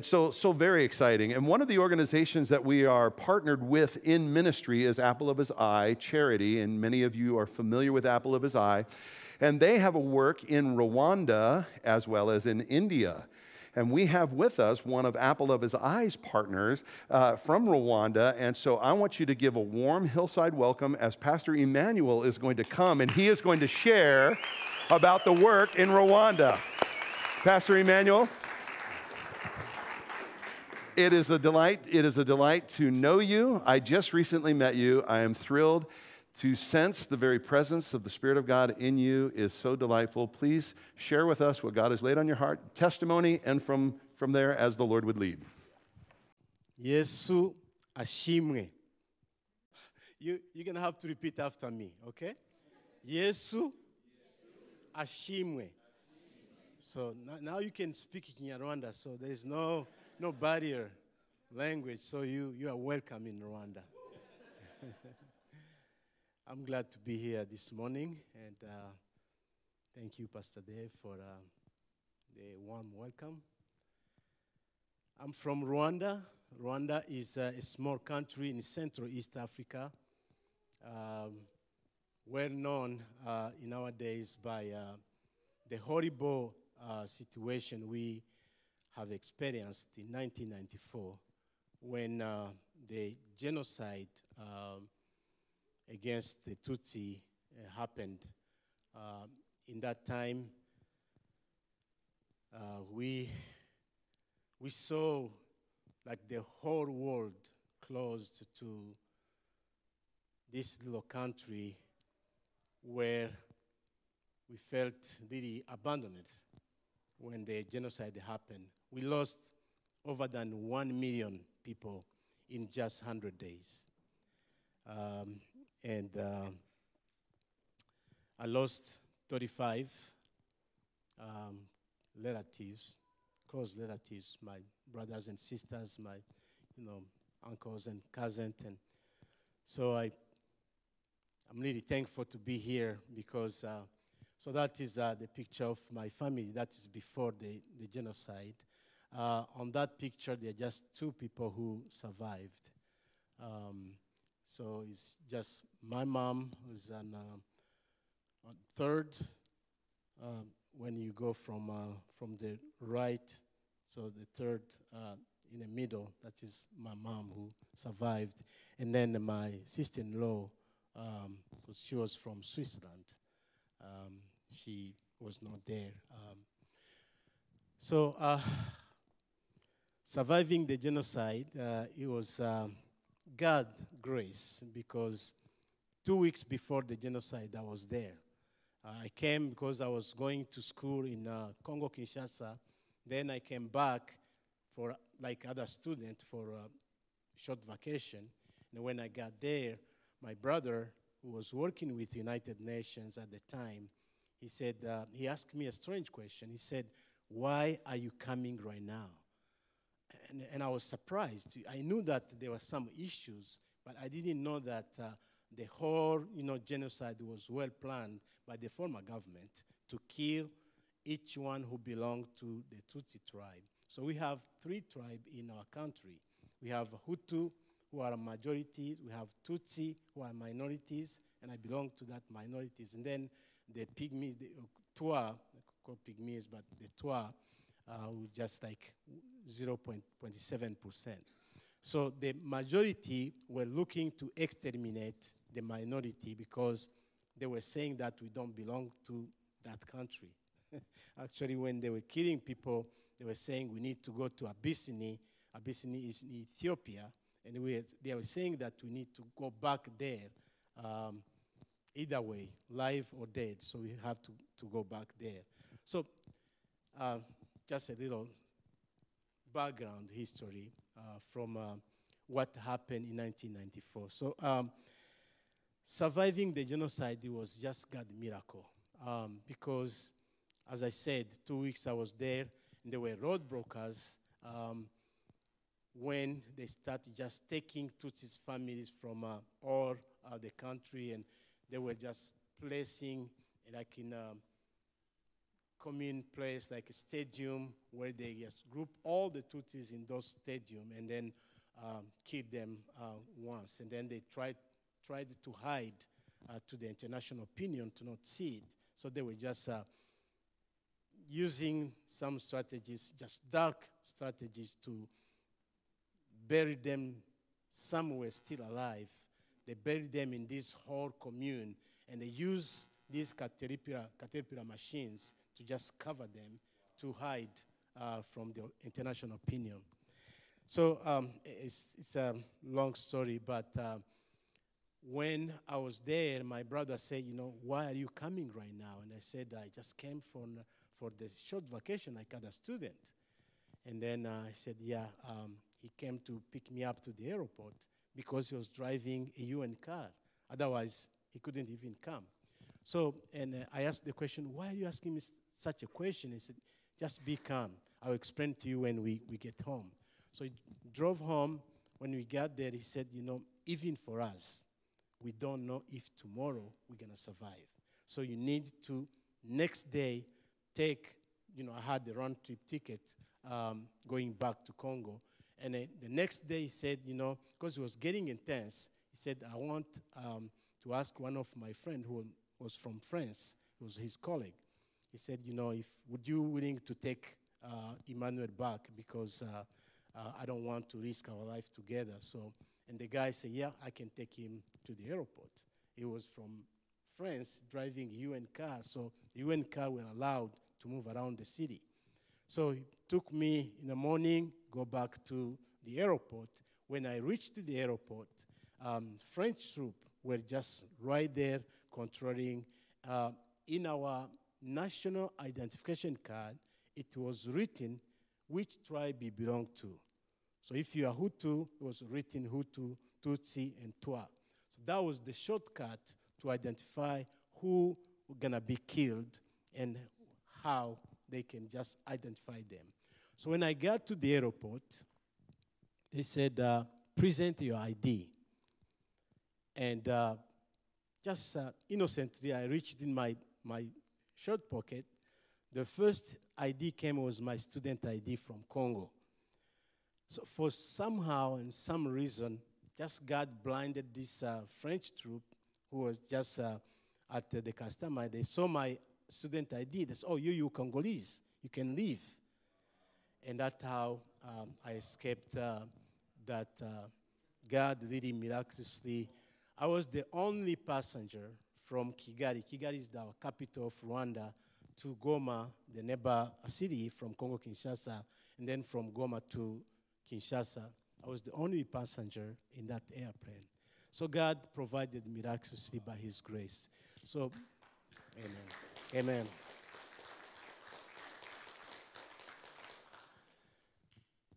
And so, so very exciting. And one of the organizations that we are partnered with in ministry is Apple of His Eye Charity. And many of you are familiar with Apple of His Eye. And they have a work in Rwanda as well as in India. And we have with us one of Apple of His Eyes partners uh, from Rwanda. And so I want you to give a warm hillside welcome as Pastor Emmanuel is going to come and he is going to share about the work in Rwanda. Pastor Emmanuel. It is a delight. It is a delight to know you. I just recently met you. I am thrilled to sense the very presence of the Spirit of God in you is so delightful. Please share with us what God has laid on your heart, testimony, and from, from there as the Lord would lead. Yesu ashimwe. You, you're going to have to repeat after me, okay? Yesu ashimwe. So now, now you can speak Kinyarwanda, so there's no, no barrier language, so you, you are welcome in Rwanda. I'm glad to be here this morning, and uh, thank you, Pastor Dave, for uh, the warm welcome. I'm from Rwanda. Rwanda is uh, a small country in Central East Africa, um, well known uh, in our days by uh, the horrible uh, situation we have experienced in 1994 when uh, the genocide um, against the Tutsi uh, happened. Um, in that time, uh, we, we saw like the whole world closed to this little country where we felt really abandoned when the genocide happened. We lost over than one million people in just 100 days. Um, and uh, I lost 35 um, relatives, close relatives, my brothers and sisters, my, you know, uncles and cousins, and so I, I'm really thankful to be here because. Uh, so that is uh, the picture of my family. That is before the, the genocide. Uh, on that picture, there are just two people who survived. Um, so it's just my mom, who's on, uh, third. Um, when you go from uh, from the right, so the third uh, in the middle, that is my mom who survived, and then my sister-in-law, um, she was from Switzerland. Um, she was not there. Um, so, uh, surviving the genocide, uh, it was uh, God grace because two weeks before the genocide, I was there. I came because I was going to school in uh, Congo Kinshasa. Then I came back for, like other students, for a short vacation. And when I got there, my brother, who was working with United Nations at the time, he said, uh, he asked me a strange question. He said, Why are you coming right now? And, and I was surprised. I knew that there were some issues, but I didn't know that uh, the whole you know, genocide was well planned by the former government to kill each one who belonged to the Tutsi tribe. So we have three tribes in our country. We have Hutu, who are a majority. We have Tutsi, who are minorities, and I belong to that minorities. And then the pygmies, the uh, Twa, called pygmies, but the Twa, uh, just like 0.27%. So the majority were looking to exterminate the minority because they were saying that we don't belong to that country. Actually, when they were killing people, they were saying we need to go to Abyssinia. Abyssinia is in Ethiopia, and we, they were saying that we need to go back there um, either way, live or dead. So we have to, to go back there. So uh, just a little background history uh, from uh, what happened in 1994. So um, surviving the genocide was just God's miracle um, because, as I said, two weeks I was there, and there were roadblockers. Um, when they started just taking Tutsis families from uh, all uh, the country and they were just placing like in um, commune place like a stadium where they just group all the Tutsis in those stadium and then um, kill them uh, once. And then they tried, tried to hide uh, to the international opinion to not see it. So they were just uh, using some strategies, just dark strategies to bury them somewhere still alive. They buried them in this whole commune and they use these caterpillar, caterpillar machines to just cover them to hide uh, from the international opinion. So um, it's, it's, a long story, but uh, when I was there, my brother said, You know, why are you coming right now? And I said, I just came for, for the short vacation I got a student. And then uh, I said, Yeah, um, he came to pick me up to the airport because he was driving a UN car. Otherwise, he couldn't even come. So, and uh, I asked the question, why are you asking me such a question? He said, just be calm. I'll explain to you when we, we get home. So he drove home. When we got there, he said, you know, even for us, we don't know if tomorrow we're going to survive. So you need to, next day, take, you know, I had the round trip ticket um, going back to Congo. And then the next day, he said, you know, because it was getting intense, he said, I want um, to ask one of my friends who was from France, it was his colleague. He said, you know, if would you willing to take uh, Emmanuel back because uh, uh, I don't want to risk our life together. So, and the guy said, yeah, I can take him to the airport. He was from France driving UN car, so the UN car were allowed to move around the city. So he took me in the morning, go back to the airport. When I reached the airport, um, French troops were just right there controlling. Uh, in our national identification card, it was written which tribe you belong to. So if you are Hutu, it was written Hutu, Tutsi, and Twa. So that was the shortcut to identify who were going to be killed and how they can just identify them. So when I got to the airport, they said, uh, present your ID. And uh, just uh, innocently, I reached in my, my shirt pocket. The first ID came was my student ID from Congo. So for somehow and some reason, just God blinded this uh, French troop who was just uh, at the customer. They saw my student ID. They said, oh, you, you Congolese. You can leave. And that's how um, I escaped uh, that uh, God really miraculously I was the only passenger from Kigali. Kigali is the capital of Rwanda to Goma, the neighbor city from Congo Kinshasa, and then from Goma to Kinshasa. I was the only passenger in that airplane. So God provided miraculously by His grace. So, amen. Amen.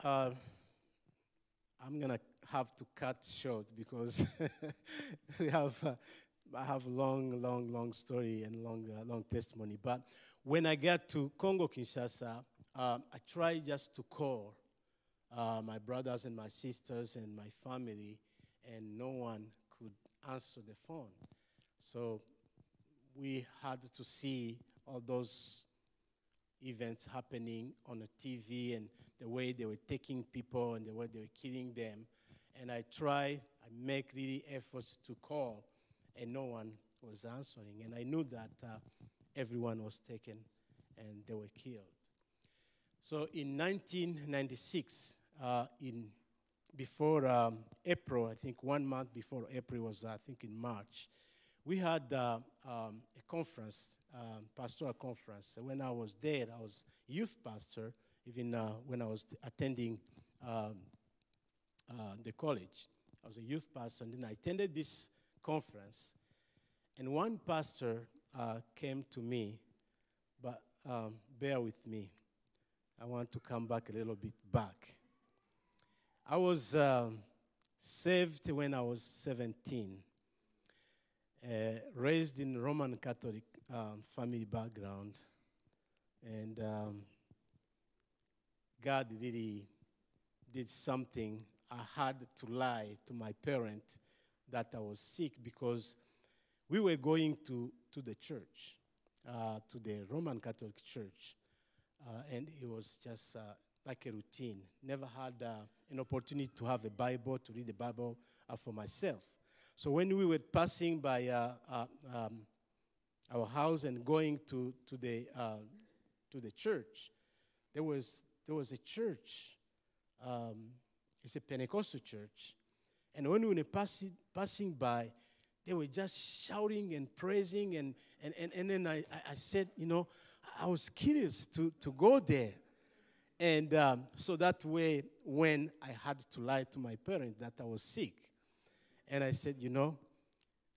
Uh, I'm going to have to cut short because we have, uh, I have a long, long, long story and long, uh, long testimony. But when I got to Congo Kinshasa, um, I tried just to call uh, my brothers and my sisters and my family, and no one could answer the phone. So we had to see all those events happening on the TV and the way they were taking people and the way they were killing them and I try, I make the efforts to call, and no one was answering. And I knew that uh, everyone was taken and they were killed. So in 1996, uh, in before um, April, I think one month before April was, I think in March, we had uh, um, a conference, um, pastoral conference. when I was there, I was youth pastor, even uh, when I was attending um, uh, the college. I was a youth pastor, and then I attended this conference. And one pastor uh, came to me, but um, bear with me. I want to come back a little bit back. I was um, saved when I was 17, uh, raised in Roman Catholic um, family background, and um, God really did something I had to lie to my parent that I was sick because we were going to, to the church. uh, to the Roman Catholic Church, uh, and it was just uh, like a routine. Never had uh, an opportunity to have a Bible, to read the Bible uh, for myself. So when we were passing by um, our house and going to, to, the, to the church, there was, there was a church. Um, it's a Pentecostal church. And when we were passing, passing by, they were just shouting and praising. And, and, and, and then I, I said, you know, I was curious to, to go there. And um, so that way, when I had to lie to my parents that I was sick, and I said, you know,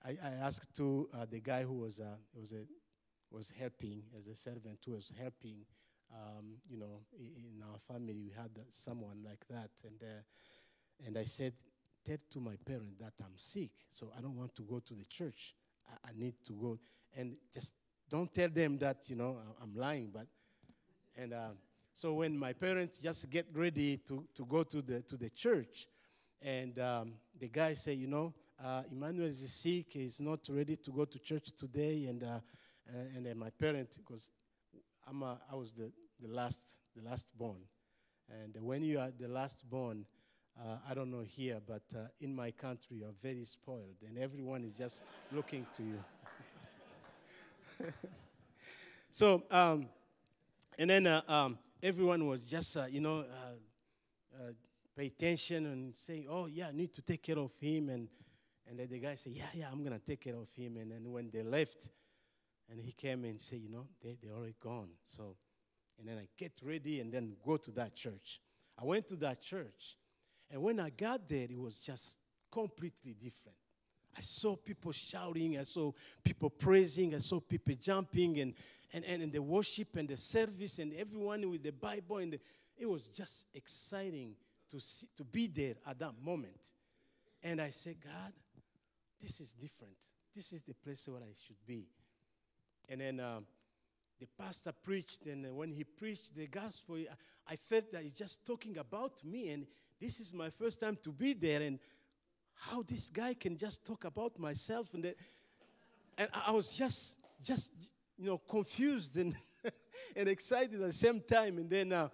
I, I asked to uh, the guy who was, uh, was, a, was helping, as a servant who was helping, um, you know, in our family, we had someone like that. And, uh, and I said, tell to my parents that I'm sick, so I don't want to go to the church. I, I need to go. And just don't tell them that, you know, I'm lying. But, and uh, so when my parents just get ready to, to go to the, to the church, and um, the guy say, you know, uh, Emmanuel is sick, he's not ready to go to church today. And, uh, and then my parents, because I'm a, I was the, the last, the last born. And when you are the last born, uh, I don't know here, but uh, in my country, you're very spoiled, and everyone is just looking to you. so, um, and then uh, um, everyone was just, uh, you know, uh, uh, pay attention and say, oh, yeah, I need to take care of him. And, and then the guy said, yeah, yeah, I'm going to take care of him. And then when they left, and he came and said, you know, they, they're already gone. So, and then I get ready and then go to that church. I went to that church and when I got there, it was just completely different. I saw people shouting, I saw people praising, I saw people jumping, and, and, and, and the worship and the service, and everyone with the Bible. And the, it was just exciting to, see, to be there at that moment. And I said, God, this is different. This is the place where I should be. And then um, the pastor preached, and when he preached the gospel, I felt that he's just talking about me, and this is my first time to be there, and how this guy can just talk about myself, and that, and I was just, just you know, confused and and excited at the same time. And then uh,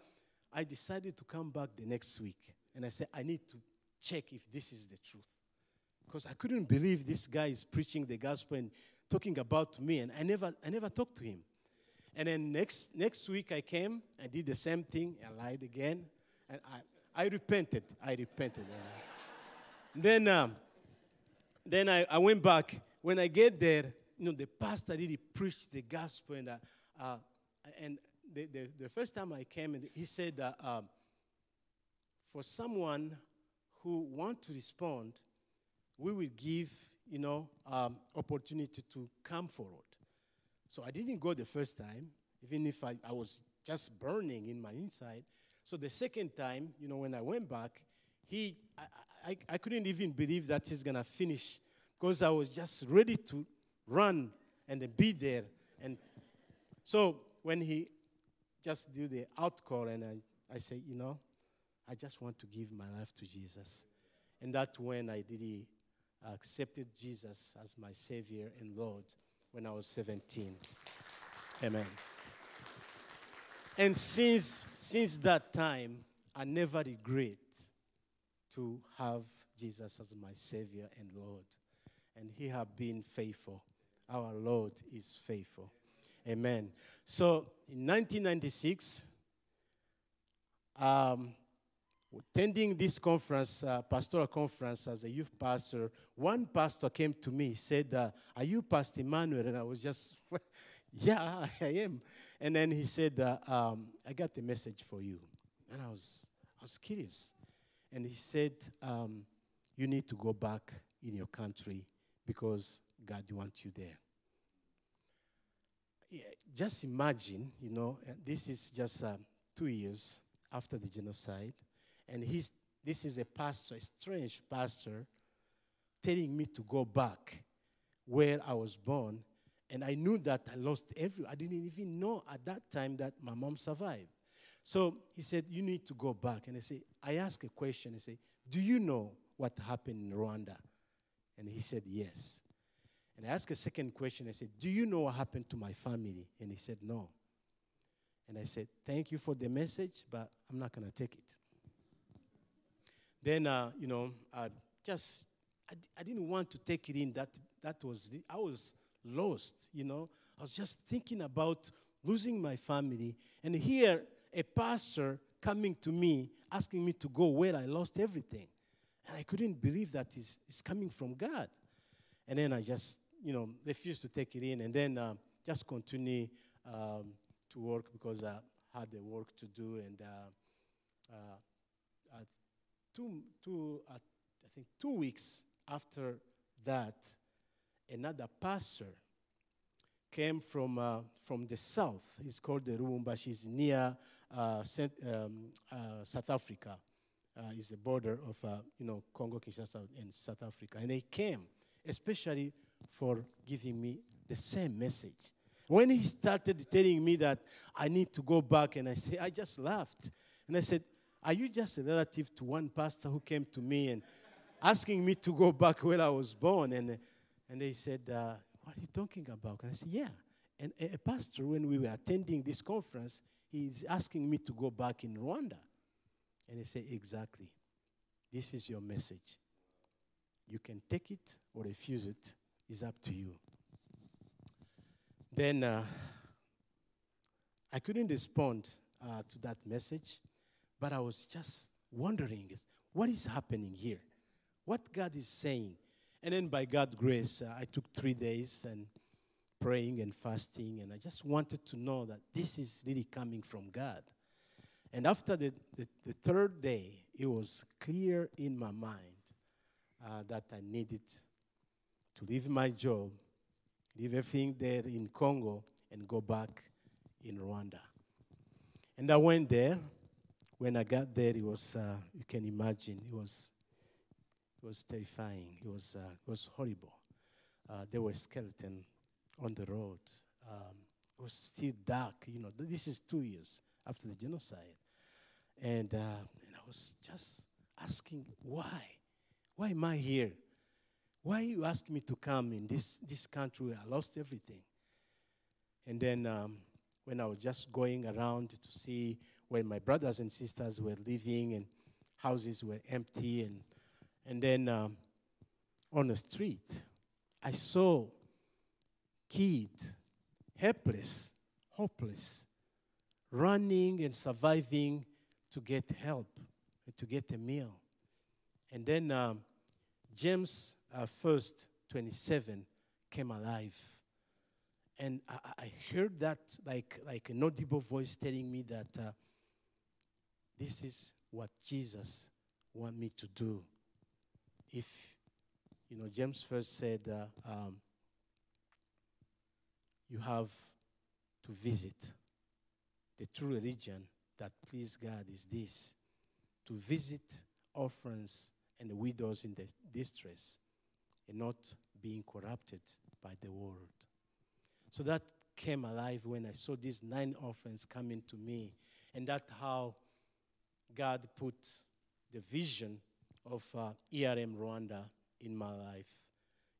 I decided to come back the next week, and I said I need to check if this is the truth, because I couldn't believe this guy is preaching the gospel and talking about me, and I never, I never talked to him. And then next, next week I came, I did the same thing, I lied again, and I, I repented. I repented. then um, then I, I went back. When I get there, you know, the pastor really preached the gospel. And, uh, uh, and the, the, the, first time I came, he said that um, for someone who want to respond, we will give, you know, um, opportunity to come forward. So I didn't go the first time, even if I, I was just burning in my inside. So the second time, you know, when I went back, he, I, I, I couldn't even believe that he's gonna finish because I was just ready to run and be there. And so when he just do the outcall, and I, I say, you know, I just want to give my life to Jesus. And that's when I did accepted Jesus as my Savior and Lord when I was 17. Amen. And since, since that time, I never regret to have Jesus as my Savior and Lord. And He has been faithful. Our Lord is faithful. Amen. So in 1996, um, attending this conference, uh, pastoral conference as a youth pastor, one pastor came to me, said, uh, Are you Pastor Emmanuel? And I was just, Yeah, I am. And then he said, uh, um, I got a message for you. And I was, I was curious. And he said, um, You need to go back in your country because God wants you there. Yeah, just imagine, you know, this is just uh, two years after the genocide and he's, this is a pastor, a strange pastor, telling me to go back where I was born. And I knew that I lost every, I didn't even know at that time that my mom survived. So he said, You need to go back. And I say, I asked a question. I say, Do you know what happened in Rwanda? And he said, Yes. And I asked a second question. I said, Do you know what happened to my family? And he said, No. And I said, Thank you for the message, but I'm not going to take it. Then, uh, you know, I just, I, I didn't want to take it in. That, that was, I was lost, you know. I was just thinking about losing my family. And here, a pastor coming to me, asking me to go where I lost everything. And I couldn't believe that it's, it's coming from God. And then I just, you know, refused to take it in and then uh, just continue um, to work because I had the work to do. And uh, uh, two, two, I think two weeks after that, another pastor came from, uh, from the south. He's called the Lubumbashi. It's near uh, Saint, um, uh, South Africa. Uh, is the border of uh, you know Congo Kinshasa and South Africa, and they came especially for giving me the same message. When he started telling me that I need to go back, and I said, I just laughed, and I said, "Are you just a relative to one pastor who came to me and asking me to go back where I was born?" And and they said, uh, "What are you talking about?" And I said, "Yeah." And a, pastor, when we were attending this conference, he's asking me to go back in Rwanda. And he said, Exactly. This is your message. You can take it or refuse it. It's up to you. Then uh, I couldn't respond uh, to that message, but I was just wondering what is happening here? What God is saying? And then by God's grace, uh, I took three days and praying and fasting, and I just wanted to know that this is really coming from God. And after the, the, the third day, it was clear in my mind uh, that I needed to leave my job, leave everything there in Congo, and go back in Rwanda. And I went there. When I got there, it was, uh, you can imagine, it was, it was terrifying. It was, uh, it was horrible. Uh, there were skeletons on the road. Um, it was still dark. You know, this is two years after the genocide. And, uh, and I was just asking, why? Why am I here? Why you ask me to come in this, this country where I lost everything? And then um, when I was just going around to see where my brothers and sisters were living and houses were empty, and, and then um, on the street, I saw kids, helpless, hopeless, running and surviving to get help, to get a meal. And then um, James uh, 1st, 27 came alive. And I, I, heard that like, like an audible voice telling me that uh, this is what Jesus want me to do. If, you know, James first said, uh, um, you have to visit the true religion that please God is this to visit orphans and the widows in the distress and not being corrupted by the world. So that came alive when I saw these nine orphans coming to me, and that how God put the vision of uh, ERM Rwanda in my life.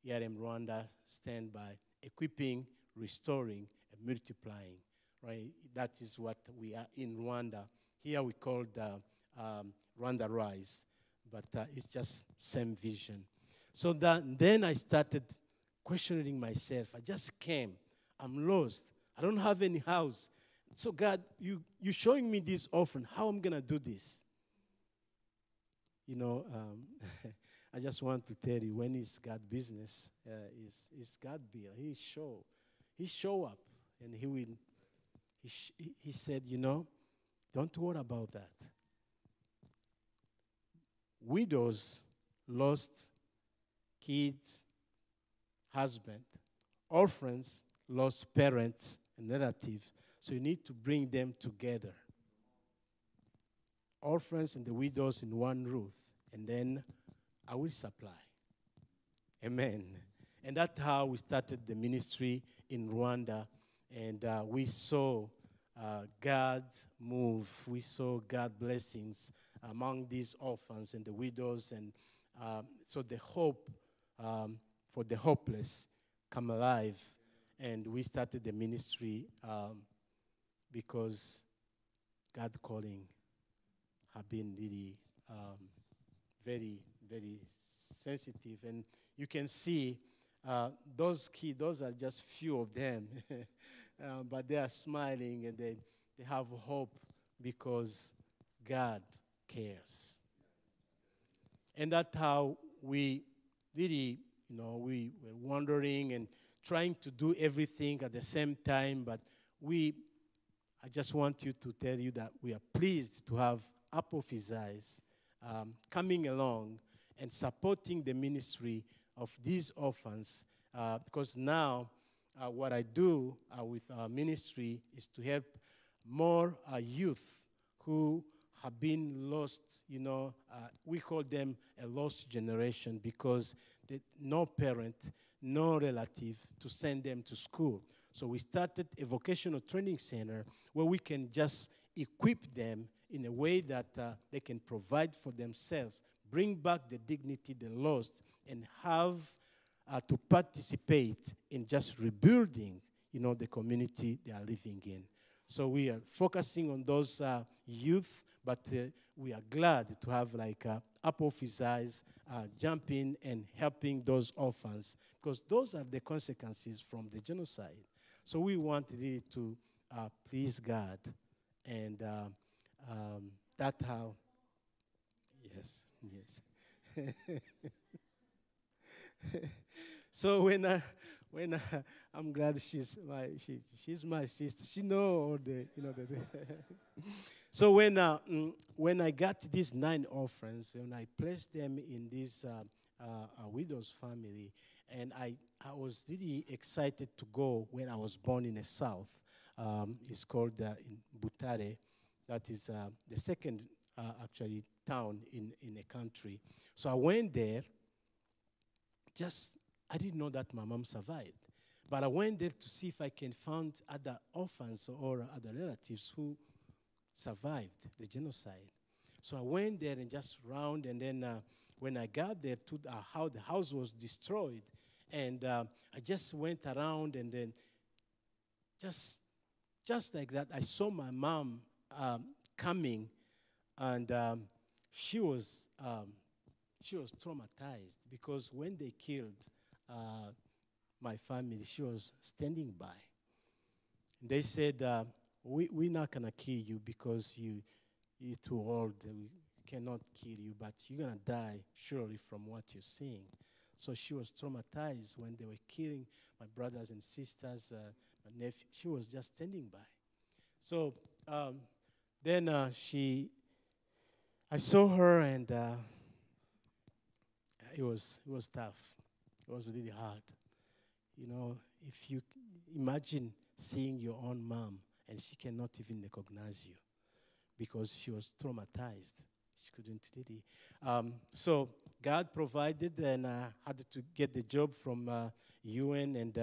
ERM Rwanda stand by equipping, restoring, and multiplying right? That is what we are in Rwanda. Here we call the um, Rwanda Rise, but uh, it's just same vision. So that, then I started questioning myself. I just came. I'm lost. I don't have any house. So God, you you showing me this often. How I'm gonna do this? You know, um, I just want to tell you when it's God business, uh, is is God bill. He show, He show up, and He will he, sh- he said, You know, don't worry about that. Widows lost kids, husband, orphans lost parents and relatives. So you need to bring them together. Orphans and the widows in one roof, and then I will supply. Amen. And that's how we started the ministry in Rwanda and uh, we saw uh, God's move. We saw God blessings among these orphans and the widows, and um, so the hope um, for the hopeless come alive. And we started the ministry um, because God calling have been really um, very, very sensitive. And you can see uh, those kids, those are just few of them. uh, but they are smiling and they, they have hope because God cares. And that's how we really, you know, we were wondering and trying to do everything at the same time. But we, I just want you to tell you that we are pleased to have Eyes um, coming along and supporting the ministry of these orphans uh, because now uh, what I do uh, with our ministry is to help more uh, youth who have been lost, you know, uh, we call them a lost generation because they, no parent, no relative to send them to school. So we started a vocational training center where we can just equip them in a way that uh, they can provide for themselves, bring back the dignity they lost, and have uh, to participate in just rebuilding, you know, the community they are living in. So we are focusing on those uh, youth, but uh, we are glad to have like uh, Apple Eyes uh, jumping and helping those orphans because those are the consequences from the genocide. So we want really to uh, please God, and uh, um, that's how. Yes, yes. so when I, when I, I'm glad she's my she, she's my sister. She know all the you know the. so when uh, mm, when I got these nine orphans and I placed them in this uh, uh, widow's family, and I I was really excited to go when I was born in the south. Um, it's called uh, in Butare. That is uh, the second uh, actually town in in the country. So I went there just, I didn't know that my mom survived. But I went there to see if I can find other orphans or other relatives who survived the genocide. So I went there and just round, and then uh, when I got there to uh, how the house was destroyed, and uh, I just went around, and then just just like that, I saw my mom um, coming, and um, she was um, she was traumatized because when they killed uh, my family, she was standing by. They said, uh, we, We're not to kill you because you, you're too old. We cannot kill you, but you're to die surely from what you're seeing. So she was traumatized when they were killing my brothers and sisters, uh, my nephew. She was just standing by. So um, then uh, she, I saw her and uh, it was it was tough. It was really hard. You know, if you imagine seeing your own mom and she cannot even recognize you because she was traumatized. She couldn't really. Um, so God provided, and I had to get the job from uh, UN, and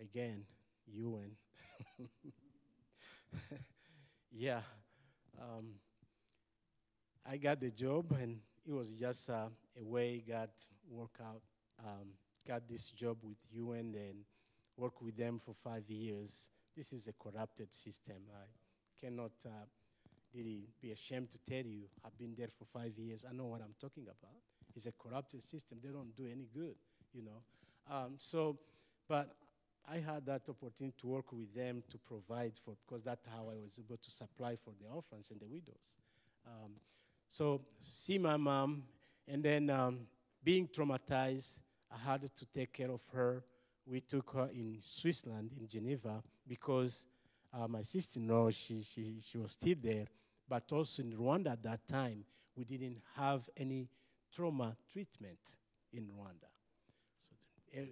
again, UN. yeah. Um, I got the job, and it was just uh, a way God worked out, um, got this job with UN and worked with them for five years. This is a corrupted system. I cannot uh, really be ashamed to tell you. I've been there for five years. I know what I'm talking about. It's a corrupted system. They don't do any good, you know. Um, so, but I had that opportunity to work with them to provide for, because that's how I was able to supply for the orphans and the widows. Um, so, see my mom and then um, being traumatized, I had to take care of her. We took her in Switzerland, in Geneva, because uh, my sister-in-law, she, she, she was still there. But also in Rwanda at that time, we didn't have any trauma treatment in Rwanda.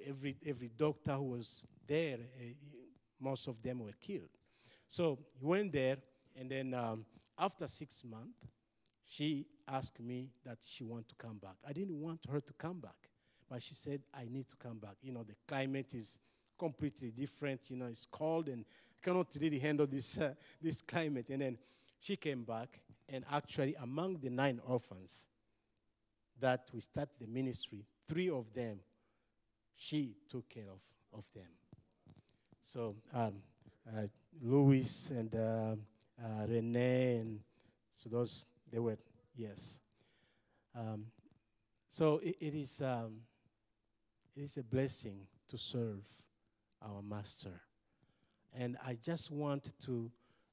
Every, every doctor who was there, uh, most of them were killed. So he went there, and then um, after six months, she asked me that she want to come back. I didn't want her to come back, but she said, I need to come back. You know, the climate is completely different. You know, it's cold and I cannot really handle this, uh, this climate. And then she came back, and actually, among the nine orphans that we started the ministry, three of them she took care of, of them. So um, uh, Louis and uh, uh, Renee and so those they were yes. Um, so it, it is um, it is a blessing to serve our master, and I just want to.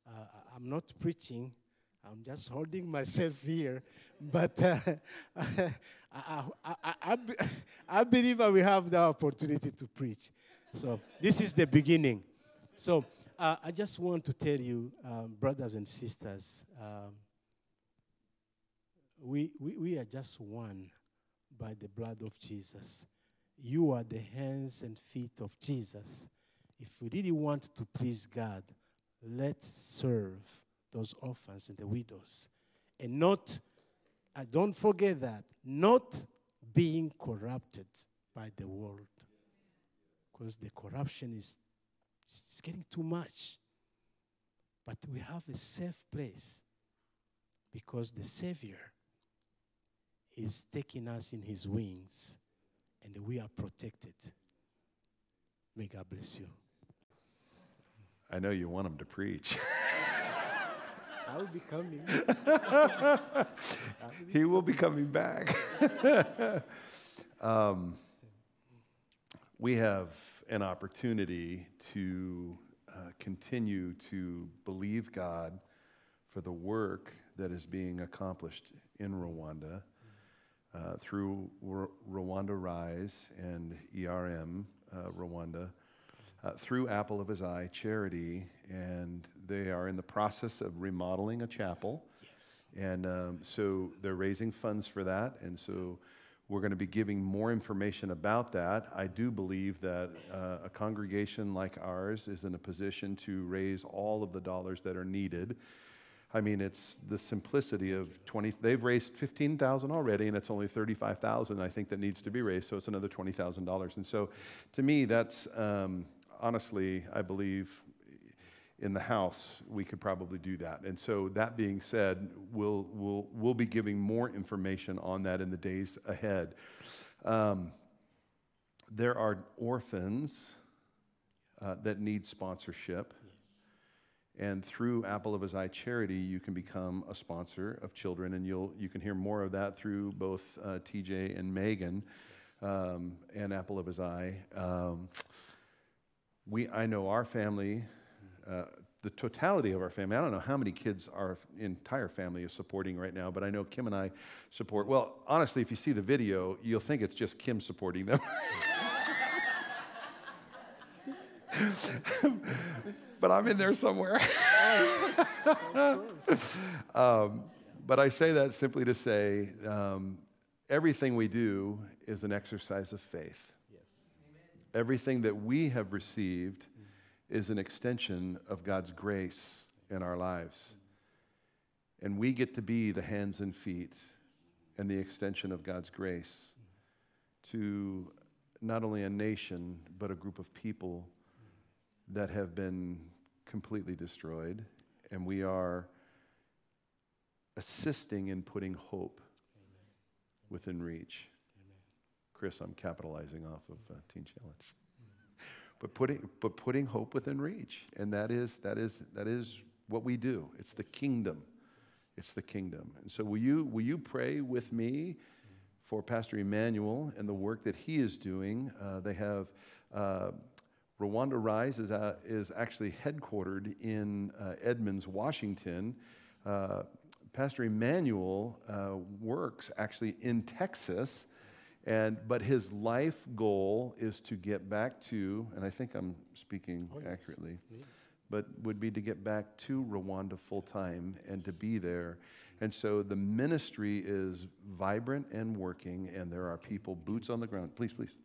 Uh, I'm not preaching. I'm just holding myself here, but uh, I, I, I, I, believe I will have the opportunity to preach. So this is the beginning. So uh, I just want to tell you, um, brothers and sisters, um, we, we, we are just one by the blood of Jesus. You are the hands and feet of Jesus. If we really want to please God, let's serve those orphans and the widows. And not, uh, don't forget that, not being corrupted by the world. Because the corruption is it's getting too much. But we have a safe place because the Savior is taking us in his wings and we are protected. May God bless you. I know you want him to preach. I will be coming. he will be coming back. um, we have an opportunity to uh, continue to believe God for the work that is being accomplished in Rwanda uh, through R- Rwanda Rise and ERM uh, Rwanda, uh, through Apple of His Eye Charity, and they are in the process of remodeling a chapel. Yes. And um, so they're raising funds for that, and so we're going to be giving more information about that. I do believe that uh, a congregation like ours is in a position to raise all of the dollars that are needed. I mean, it's the simplicity of 20, they've raised 15,000 already, and it's only 35,000, I think, that needs to be raised, so it's another $20,000. And so to me, that's um, honestly, I believe, in the house, we could probably do that. And so, that being said, we'll, we'll, we'll be giving more information on that in the days ahead. Um, there are orphans uh, that need sponsorship. And through Apple of His Eye Charity, you can become a sponsor of children, and you'll, you can hear more of that through both uh, TJ and Megan um, and Apple of His Eye. Um, we, I know our family uh, the totality of our family. I don't know how many kids our entire family is supporting right now, but I know Kim and I support. Well, honestly, if you see the video, you'll think it's just Kim supporting them. but I'm in there somewhere. um, but I say that simply to say um, everything we do is an exercise of faith. Everything that we have received is an extension of God's grace in our lives. And we get to be the hands and feet and the extension of God's grace to not only a nation, but a group of people that have been completely destroyed. And we are assisting in putting hope within reach. Chris, I'm capitalizing off of uh, Teen Challenge but putting, but putting hope within reach. And that is, that, is, that is what we do. It's the kingdom. It's the kingdom. And so, will you, will you pray with me for Pastor Emmanuel and the work that he is doing? Uh, they have uh, Rwanda Rise is, uh, is actually headquartered in uh, Edmonds, Washington. Uh, Pastor Emmanuel uh, works actually in Texas and, but his life goal is to get back to, and I think I'm speaking oh, yes. accurately, yes. but would be to get back to Rwanda full time and to be there. And so the ministry is vibrant and working, and there are people, boots on the ground. Please, please.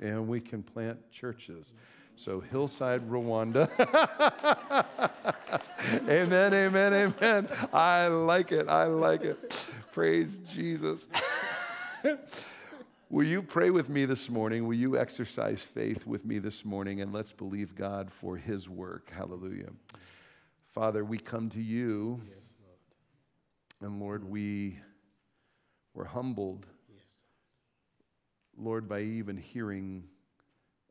And we can plant churches. So, Hillside, Rwanda. amen, amen, amen. I like it. I like it. Praise Jesus. Will you pray with me this morning? Will you exercise faith with me this morning? And let's believe God for his work. Hallelujah. Father, we come to you. Yes, Lord. And Lord, we were humbled yes. Lord, by even hearing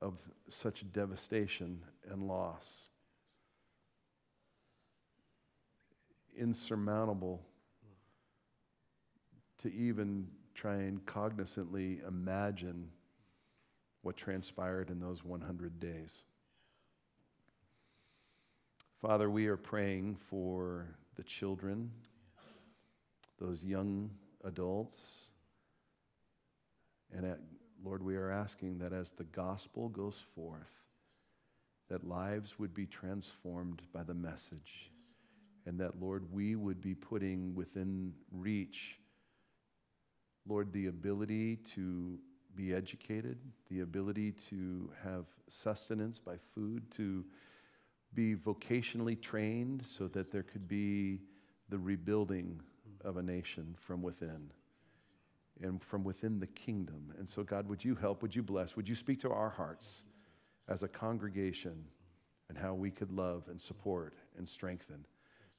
of such devastation and loss. Insurmountable to even try and cognizantly imagine what transpired in those 100 days. Father, we are praying for the children, those young adults, and at, Lord, we are asking that as the gospel goes forth, that lives would be transformed by the message, and that, Lord, we would be putting within reach, Lord, the ability to be educated, the ability to have sustenance by food, to be vocationally trained so that there could be the rebuilding of a nation from within and from within the kingdom. And so, God, would you help? Would you bless? Would you speak to our hearts as a congregation and how we could love and support and strengthen?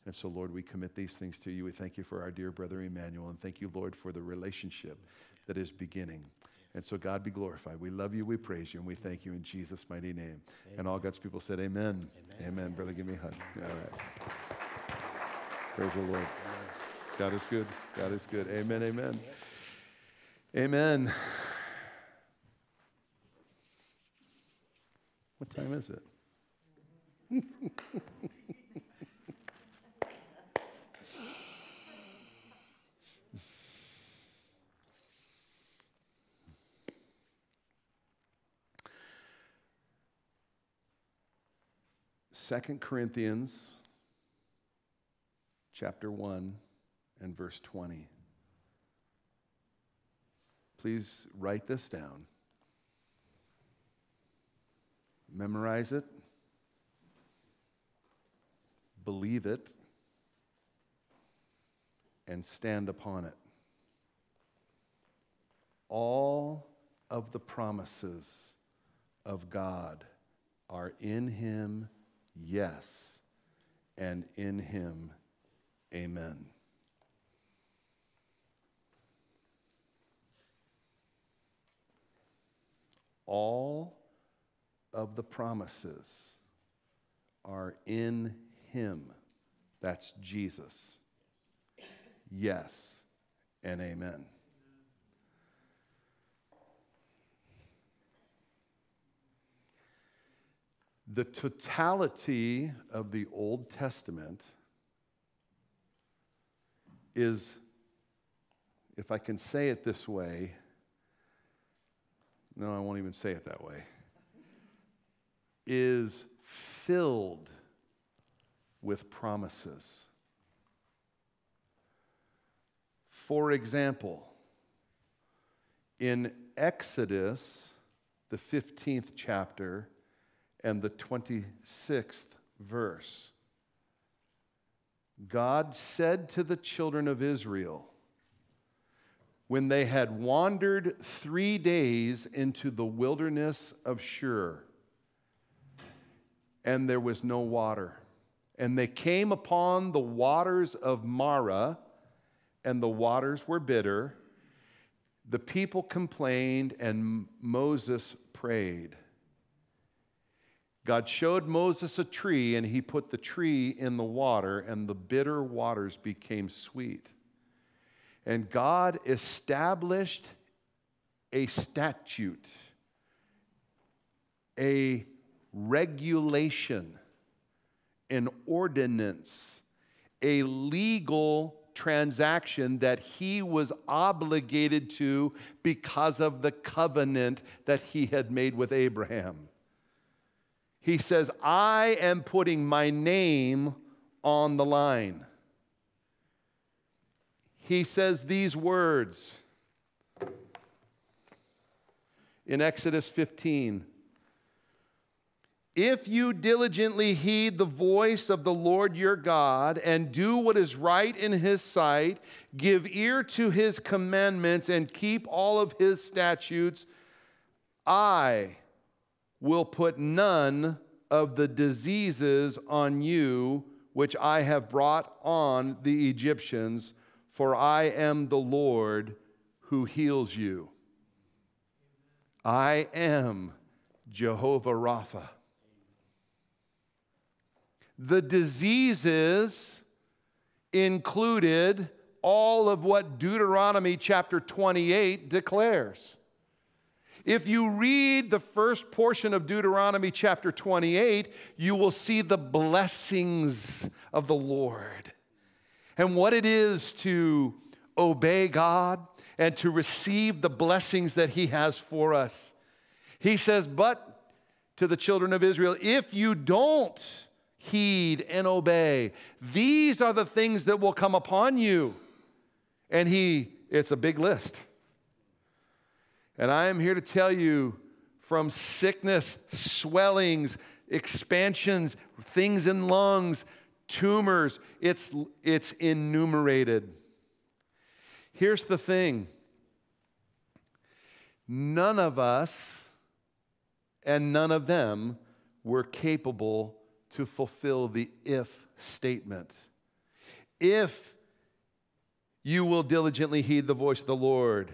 And so, Lord, we commit these things to you. We thank you for our dear brother Emmanuel, and thank you, Lord, for the relationship that is beginning. And so, God be glorified. We love you, we praise you, and we thank you in Jesus' mighty name. Amen. And all God's people said, Amen. Amen. Amen. Brother, give me a hug. All right. Praise the Lord. God is good. God is good. Amen. Amen. Amen. What time is it? Second Corinthians chapter 1 and verse 20. Please write this down. Memorize it. Believe it. And stand upon it. All of the promises of God are in Him, yes, and in Him, amen. all of the promises are in Him. That's Jesus. Yes and amen. The totality of the Old Testament is, if I can say it this way, no, I won't even say it that way, is filled with promises. For example, in Exodus, the 15th chapter and the 26th verse, God said to the children of Israel, when they had wandered three days into the wilderness of Shur, and there was no water. And they came upon the waters of Marah, and the waters were bitter. The people complained, and Moses prayed. God showed Moses a tree, and he put the tree in the water, and the bitter waters became sweet. And God established a statute, a regulation, an ordinance, a legal transaction that he was obligated to because of the covenant that he had made with Abraham. He says, I am putting my name on the line he says these words in Exodus 15. If you diligently heed the voice of the Lord your God and do what is right in his sight, give ear to his commandments and keep all of his statutes, I will put none of the diseases on you which I have brought on the Egyptians for I am the Lord who heals you. I am Jehovah Rapha. The diseases included all of what Deuteronomy chapter 28 declares. If you read the first portion of Deuteronomy chapter 28, you will see the blessings of the Lord and what it is to obey God and to receive the blessings that He has for us. He says, But to the children of Israel, if you don't heed and obey, these are the things that will come upon you. And He, it's a big list. And I am here to tell you from sickness, swellings, expansions, things in lungs, tumors, it's, it's enumerated. Here's the thing none of us and none of them were capable to fulfill the if statement. If you will diligently heed the voice of the Lord,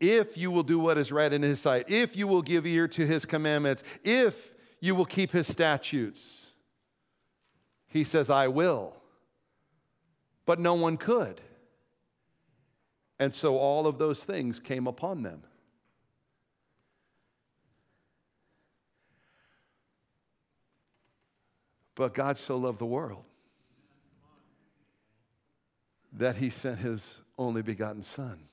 if you will do what is right in his sight, if you will give ear to his commandments, if you will keep his statutes. He says, I will. But no one could. And so all of those things came upon them. But God so loved the world that he sent his only begotten Son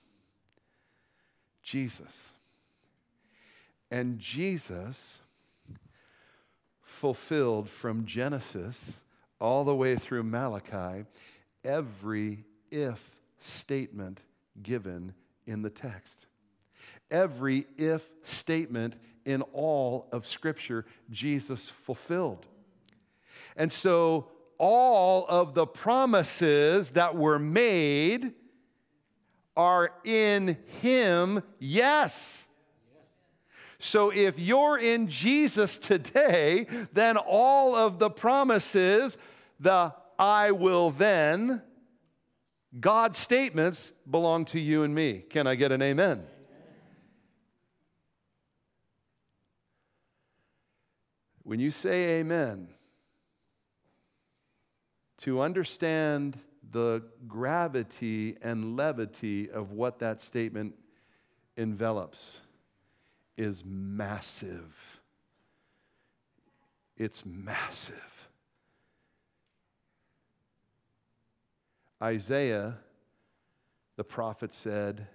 Jesus. And Jesus fulfilled from Genesis all the way through Malachi every if statement given in the text. Every if statement in all of Scripture, Jesus fulfilled. And so, all of the promises that were made are in Him, yes. So if you're in Jesus today, then all of the promises, the I will then, God statements belong to you and me. Can I get an amen? When you say amen, to understand the gravity and levity of what that statement envelops is massive. It's massive. Isaiah, the prophet, said,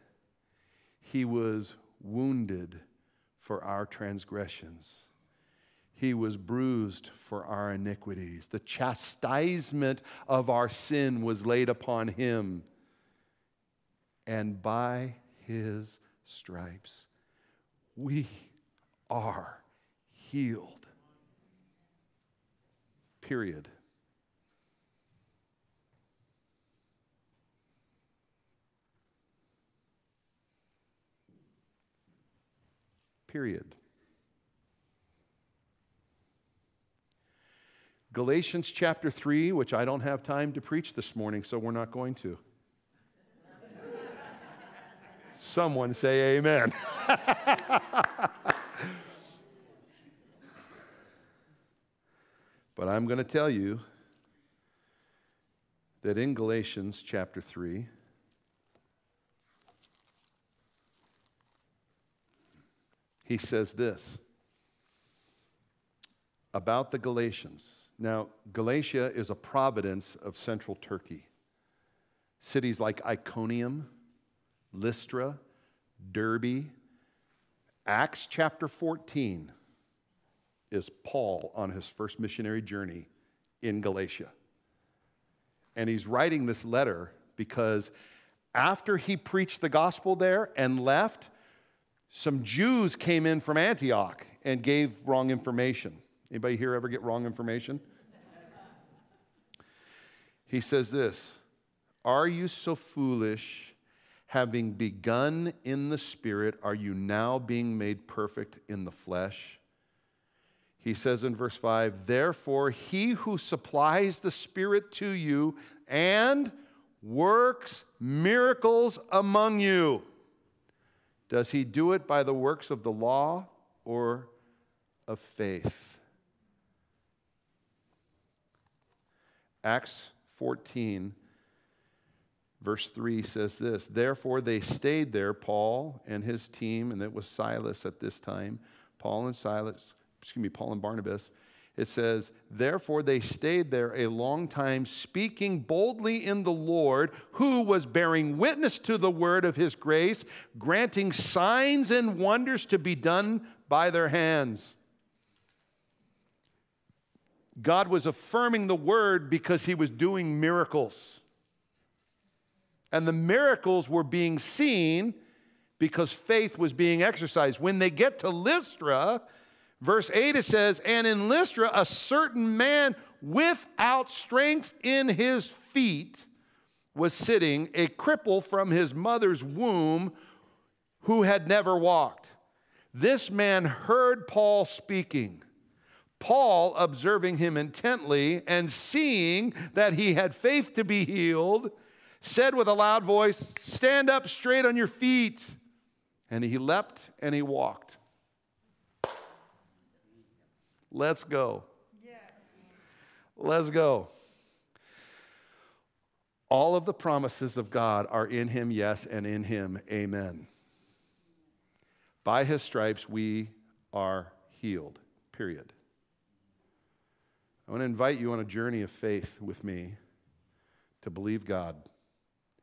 He was wounded for our transgressions he was bruised for our iniquities. The chastisement of our sin was laid upon him. And by his stripes, we are healed. Period. Period. Galatians chapter 3, which I don't have time to preach this morning, so we're not going to. Someone say amen. but I'm going to tell you that in Galatians chapter 3, he says this about the Galatians. Now, Galatia is a province of central Turkey. Cities like Iconium, Lystra, Derbe. Acts chapter 14 is Paul on his first missionary journey in Galatia. And he's writing this letter because after he preached the gospel there and left, some Jews came in from Antioch and gave wrong information. Anybody here ever get wrong information? He says this Are you so foolish? Having begun in the Spirit, are you now being made perfect in the flesh? He says in verse 5 Therefore, he who supplies the Spirit to you and works miracles among you Does he do it by the works of the law or of faith? Acts 14, verse 3 says this Therefore they stayed there, Paul and his team, and it was Silas at this time, Paul and Silas, excuse me, Paul and Barnabas. It says, Therefore they stayed there a long time, speaking boldly in the Lord, who was bearing witness to the word of his grace, granting signs and wonders to be done by their hands. God was affirming the word because he was doing miracles. And the miracles were being seen because faith was being exercised. When they get to Lystra, verse 8 it says, And in Lystra, a certain man without strength in his feet was sitting, a cripple from his mother's womb who had never walked. This man heard Paul speaking. Paul, observing him intently and seeing that he had faith to be healed, said with a loud voice, Stand up straight on your feet. And he leapt and he walked. Let's go. Let's go. All of the promises of God are in him, yes, and in him, amen. By his stripes we are healed, period. I want to invite you on a journey of faith with me to believe God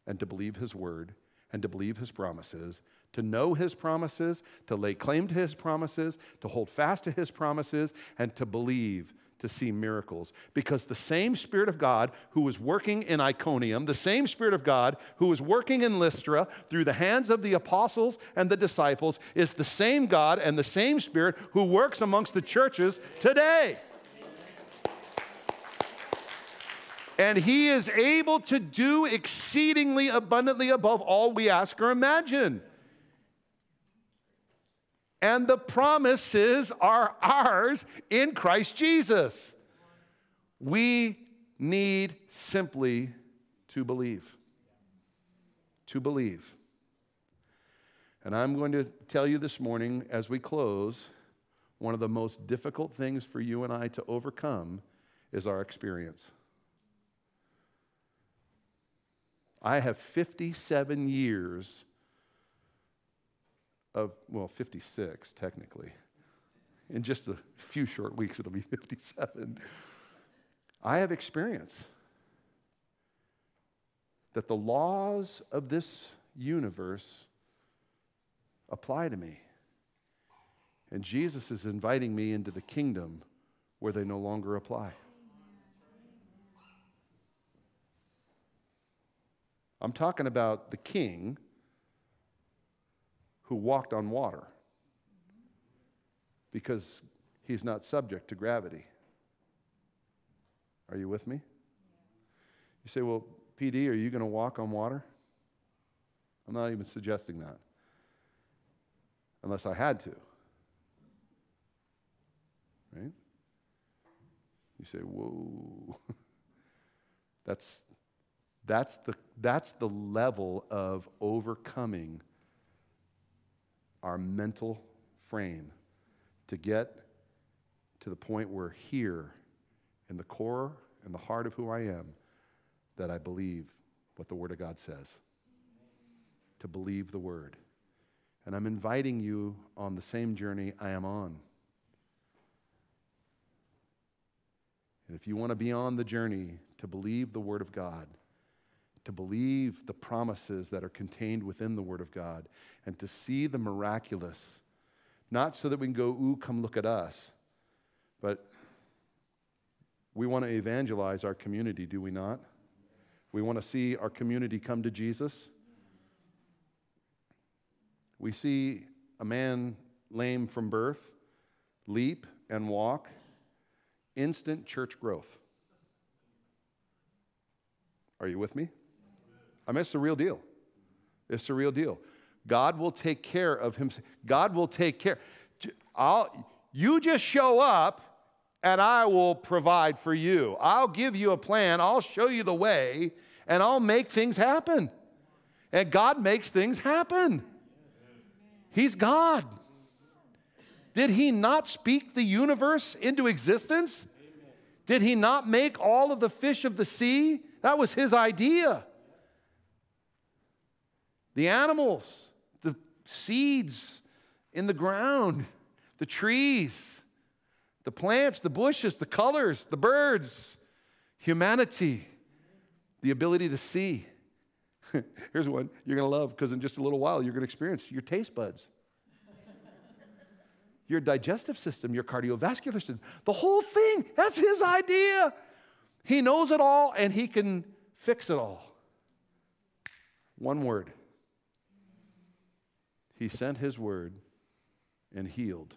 and to believe His word and to believe His promises, to know His promises, to lay claim to His promises, to hold fast to His promises, and to believe to see miracles. Because the same Spirit of God who was working in Iconium, the same Spirit of God who was working in Lystra through the hands of the apostles and the disciples, is the same God and the same Spirit who works amongst the churches today. And he is able to do exceedingly abundantly above all we ask or imagine. And the promises are ours in Christ Jesus. We need simply to believe. To believe. And I'm going to tell you this morning as we close one of the most difficult things for you and I to overcome is our experience. I have 57 years of, well, 56 technically. In just a few short weeks, it'll be 57. I have experience that the laws of this universe apply to me. And Jesus is inviting me into the kingdom where they no longer apply. I'm talking about the king who walked on water because he's not subject to gravity. Are you with me? You say, well, PD, are you going to walk on water? I'm not even suggesting that. Unless I had to. Right? You say, whoa. That's that's the, that's the level of overcoming our mental frame to get to the point where here, in the core and the heart of who I am, that I believe what the Word of God says. To believe the Word. And I'm inviting you on the same journey I am on. And if you want to be on the journey to believe the Word of God, to believe the promises that are contained within the Word of God, and to see the miraculous, not so that we can go, ooh, come look at us, but we want to evangelize our community, do we not? We want to see our community come to Jesus. We see a man lame from birth leap and walk, instant church growth. Are you with me? I mean, it's the real deal. It's the real deal. God will take care of himself. God will take care. I'll, you just show up and I will provide for you. I'll give you a plan, I'll show you the way, and I'll make things happen. And God makes things happen. He's God. Did he not speak the universe into existence? Did he not make all of the fish of the sea? That was his idea. The animals, the seeds in the ground, the trees, the plants, the bushes, the colors, the birds, humanity, the ability to see. Here's one you're going to love because in just a little while you're going to experience your taste buds your digestive system, your cardiovascular system, the whole thing. That's his idea. He knows it all and he can fix it all. One word. He sent his word and healed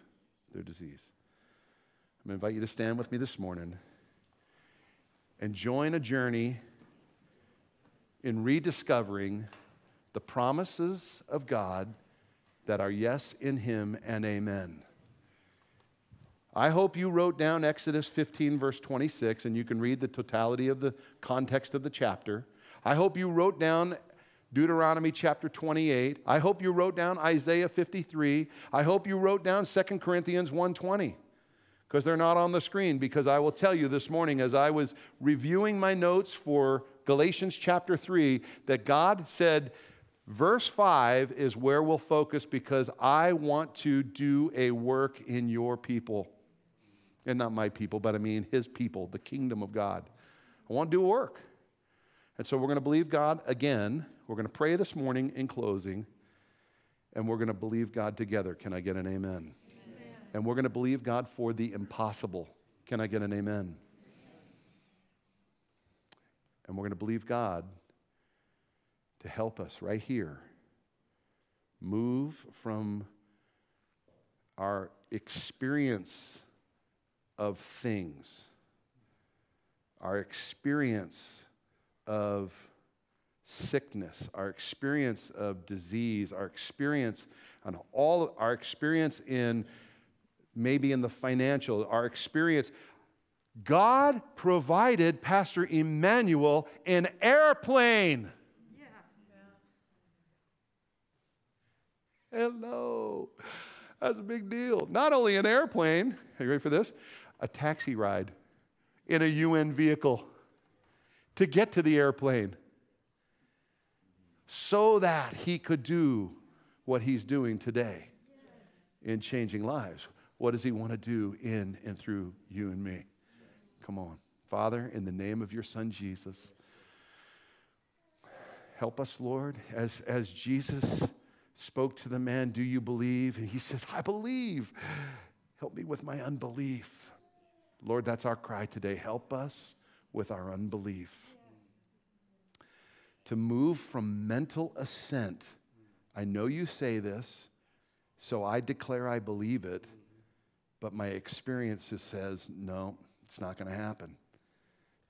their disease. I'm going to invite you to stand with me this morning and join a journey in rediscovering the promises of God that are yes in Him and amen. I hope you wrote down Exodus 15, verse 26, and you can read the totality of the context of the chapter. I hope you wrote down Deuteronomy chapter 28. I hope you wrote down Isaiah 53. I hope you wrote down 2 Corinthians 1:20 because they're not on the screen because I will tell you this morning as I was reviewing my notes for Galatians chapter 3 that God said verse 5 is where we'll focus because I want to do a work in your people and not my people, but I mean his people, the kingdom of God. I want to do a work. And so we're going to believe God again. We're going to pray this morning in closing, and we're going to believe God together. Can I get an amen? amen? And we're going to believe God for the impossible. Can I get an amen? And we're going to believe God to help us right here move from our experience of things, our experience of sickness, our experience of disease, our experience on all our experience in maybe in the financial, our experience. God provided Pastor Emmanuel an airplane. Yeah. Hello. That's a big deal. Not only an airplane, are you ready for this? a taxi ride in a UN vehicle to get to the airplane so that he could do what he's doing today in changing lives. What does he want to do in and through you and me? Come on. Father, in the name of your son Jesus, help us, Lord, as, as Jesus spoke to the man, Do you believe? And he says, I believe. Help me with my unbelief. Lord, that's our cry today. Help us with our unbelief. To move from mental assent. I know you say this, so I declare I believe it, but my experience just says, no, it's not going to happen.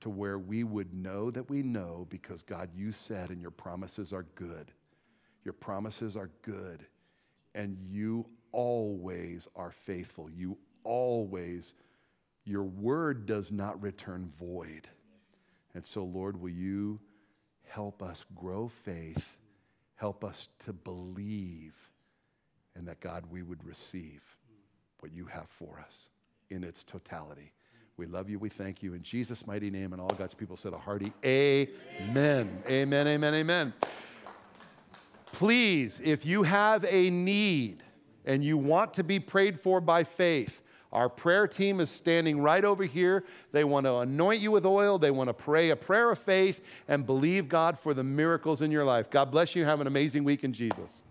To where we would know that we know because God, you said, and your promises are good. Your promises are good, and you always are faithful. You always your word does not return void. And so, Lord, will you help us grow faith, help us to believe, and that, God, we would receive what you have for us in its totality. We love you. We thank you. In Jesus' mighty name, and all God's people said a hearty amen. Amen, amen, amen. Please, if you have a need and you want to be prayed for by faith, our prayer team is standing right over here. They want to anoint you with oil. They want to pray a prayer of faith and believe God for the miracles in your life. God bless you. Have an amazing week in Jesus.